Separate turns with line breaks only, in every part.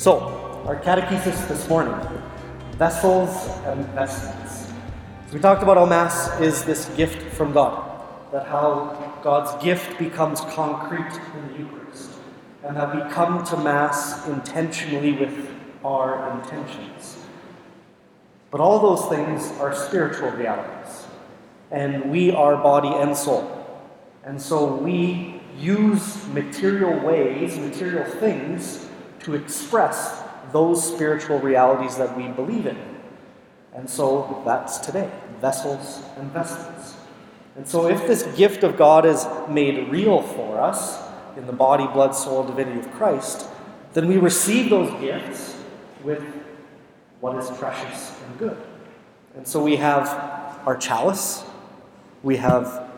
So, our catechesis this morning vessels and vestments. So, we talked about how Mass is this gift from God, that how God's gift becomes concrete in the Eucharist, and that we come to Mass intentionally with our intentions. But all those things are spiritual realities, and we are body and soul. And so we use material ways, material things, to express those spiritual realities that we believe in. And so that's today vessels and vessels. And so, if this gift of God is made real for us in the body, blood, soul, divinity of Christ, then we receive those gifts with what is precious and good. And so, we have our chalice, we have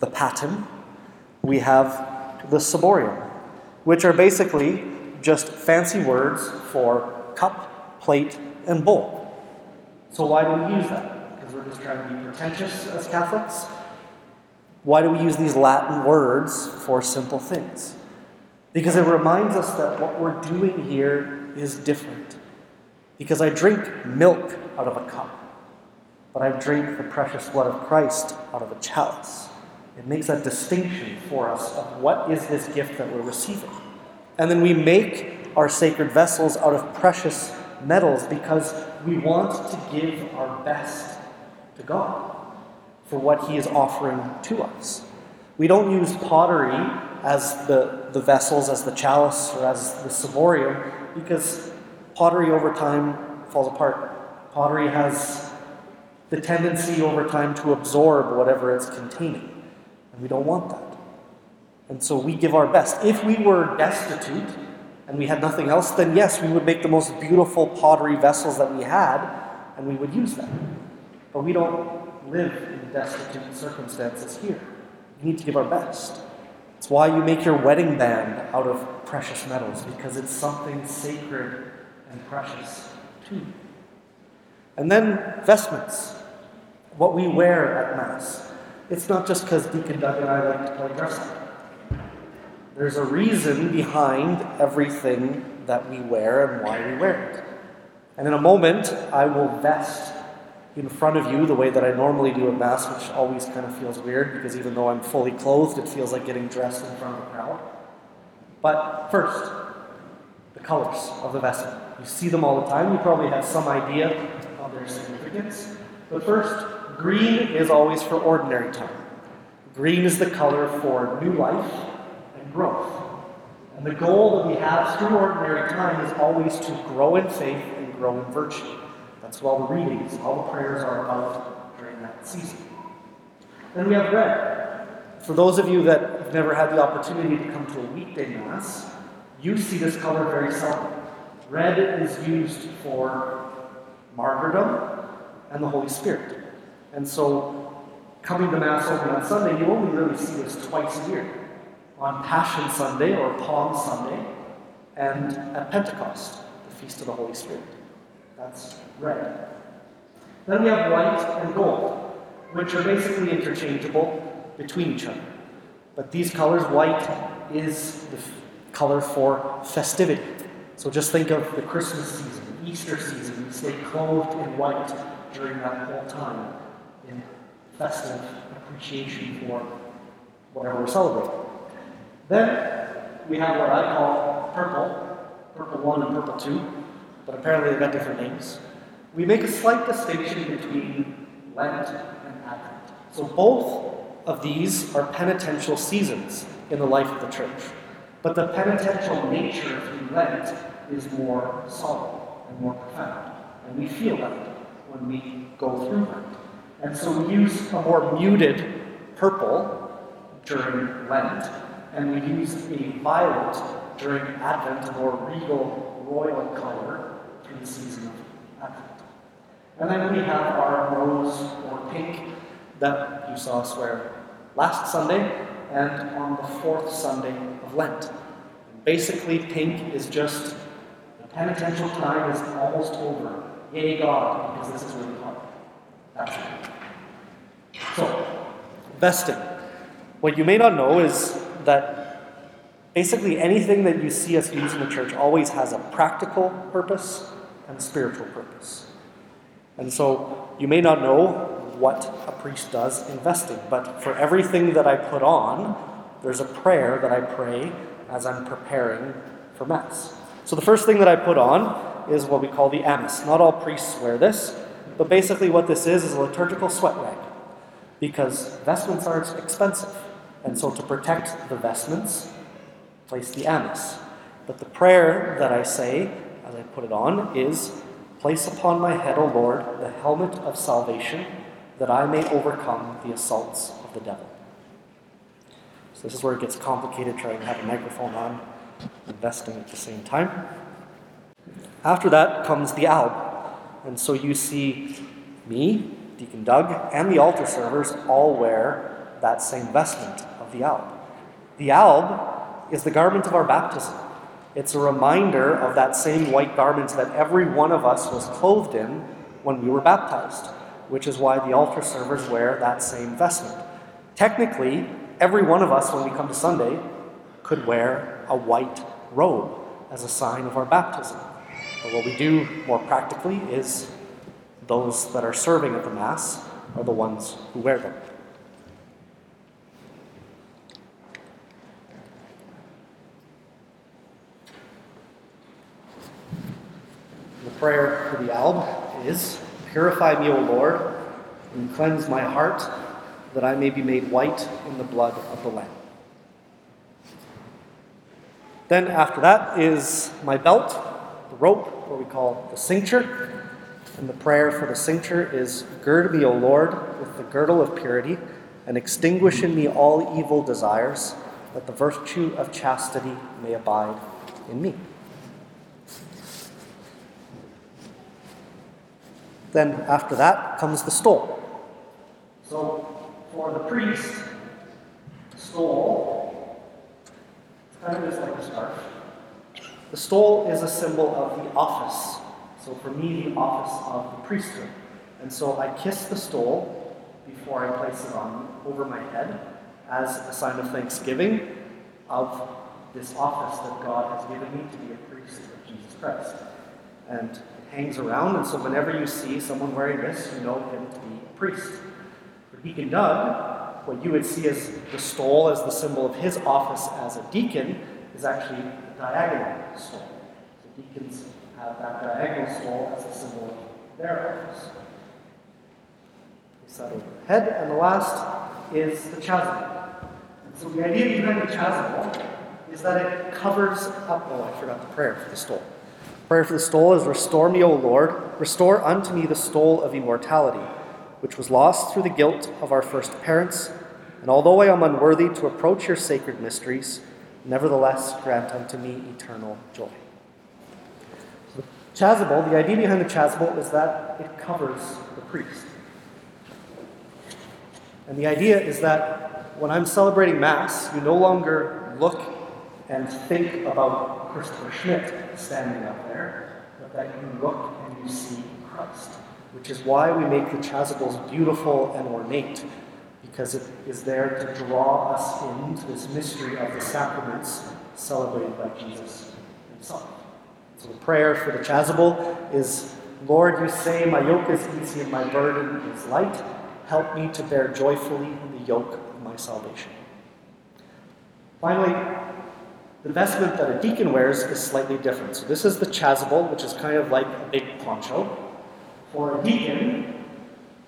the paten, we have the ciborium, which are basically just fancy words for cup, plate, and bowl. So why do we use that? Because we're just trying to be pretentious as Catholics? Why do we use these Latin words for simple things? Because it reminds us that what we're doing here is different. Because I drink milk out of a cup, but I drink the precious blood of Christ out of a chalice. It makes that distinction for us of what is this gift that we're receiving. And then we make our sacred vessels out of precious metals because we want to give our best to God for what He is offering to us. We don't use pottery as the, the vessels, as the chalice, or as the ciborium, because pottery over time falls apart. Pottery has the tendency over time to absorb whatever it's containing. And we don't want that. And so we give our best. If we were destitute and we had nothing else, then yes, we would make the most beautiful pottery vessels that we had and we would use them. But we don't live in destitute circumstances here. We need to give our best. It's why you make your wedding band out of precious metals, because it's something sacred and precious to you. And then vestments, what we wear at Mass. It's not just because Deacon Doug and I like to play dress up. There's a reason behind everything that we wear and why we wear it. And in a moment, I will vest in front of you the way that I normally do at Mass, which always kind of feels weird because even though I'm fully clothed, it feels like getting dressed in front of a crowd. But first, the colors of the vestment. You see them all the time. You probably have some idea of their significance. But first, green is always for ordinary time. Green is the color for new life growth. And the goal that we have through ordinary time is always to grow in faith and grow in virtue. That's what all the readings, all the prayers are about during that season. Then we have red. For those of you that have never had the opportunity to come to a weekday Mass, you see this color very seldom. Red is used for martyrdom and the Holy Spirit. And so, coming to Mass open on Sunday, you only really see this twice a year on Passion Sunday or Palm Sunday, and at Pentecost, the Feast of the Holy Spirit. That's red. Then we have white and gold, which are basically interchangeable between each other. But these colors, white is the f- color for festivity. So just think of the Christmas season, Easter season. We stay clothed in white during that whole time in festive appreciation for whatever we're celebrating. Then we have what I call purple, purple 1 and purple 2, but apparently they've got different names. We make a slight distinction between Lent and Advent. So both of these are penitential seasons in the life of the church. But the penitential nature through Lent is more solemn and more profound. And we feel that when we go through Lent. And so we use a more muted purple during Lent, and we use a violet during Advent, a more regal, royal color in the season of Advent. And then we have our rose or pink that you saw us wear last Sunday and on the fourth Sunday of Lent. And basically, pink is just the penitential time is almost over. Yay, God, because this is really hard. That's. So, vesting. What you may not know is that Basically, anything that you see us use in the church always has a practical purpose and spiritual purpose. And so you may not know what a priest does in vesting, but for everything that I put on, there's a prayer that I pray as I'm preparing for Mass. So the first thing that I put on is what we call the amice. Not all priests wear this, but basically what this is is a liturgical sweat rag because vestments are expensive. And so to protect the vestments, place the amice. But the prayer that I say as I put it on is Place upon my head, O Lord, the helmet of salvation, that I may overcome the assaults of the devil. So this is where it gets complicated trying to have a microphone on and vesting at the same time. After that comes the alb. And so you see me, Deacon Doug, and the altar servers all wear that same vestment the alb. The alb is the garment of our baptism. It's a reminder of that same white garment that every one of us was clothed in when we were baptized, which is why the altar servers wear that same vestment. Technically, every one of us, when we come to Sunday, could wear a white robe as a sign of our baptism. But what we do more practically is those that are serving at the Mass are the ones who wear them. Prayer for the alb is Purify me, O Lord, and cleanse my heart, that I may be made white in the blood of the Lamb. Then, after that, is my belt, the rope, what we call the cincture. And the prayer for the cincture is Gird me, O Lord, with the girdle of purity, and extinguish in me all evil desires, that the virtue of chastity may abide in me. Then, after that, comes the stole. So, for the priest, stole, kind of just like a scarf. The stole is a symbol of the office so for me, the office of the priesthood. And so I kiss the stole before I place it on over my head as a sign of thanksgiving of this office that God has given me to be a priest of Jesus Christ. And hangs around, and so whenever you see someone wearing this, you know him to be a priest. For Deacon Doug, what you would see as the stole as the symbol of his office as a deacon is actually a diagonal stole. So deacons have that diagonal stole as a symbol of their office. Place over the head. And the last is the chasuble. So the idea behind the chasuble is that it covers up. Oh, I forgot the prayer for the stole. Prayer for the stole is Restore me, O Lord, restore unto me the stole of immortality, which was lost through the guilt of our first parents. And although I am unworthy to approach your sacred mysteries, nevertheless grant unto me eternal joy. Chasuble, the idea behind the chasuble is that it covers the priest. And the idea is that when I'm celebrating Mass, you no longer look and think about Christopher Schmidt standing up there, but that you look and you see Christ, which is why we make the chasubles beautiful and ornate, because it is there to draw us into this mystery of the sacraments celebrated by Jesus himself. So the prayer for the chasuble is Lord, you say, My yoke is easy and my burden is light. Help me to bear joyfully the yoke of my salvation. Finally, the vestment that a deacon wears is slightly different. So this is the chasuble, which is kind of like a big poncho. For a deacon,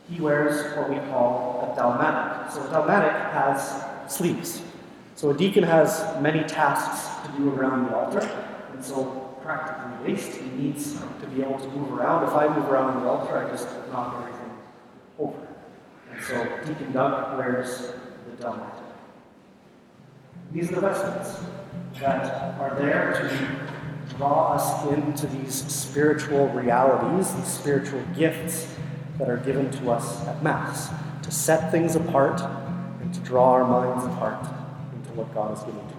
he wears what we call a dalmatic. So a dalmatic has sleeves. So a deacon has many tasks to do around the altar. And so practically waste. He needs to be able to move around. If I move around the altar, I just knock everything over. And so Deacon Doug wears the dalmatic. These are the vestments that are there to draw us into these spiritual realities, these spiritual gifts that are given to us at Mass, to set things apart and to draw our minds apart into what God has given to us.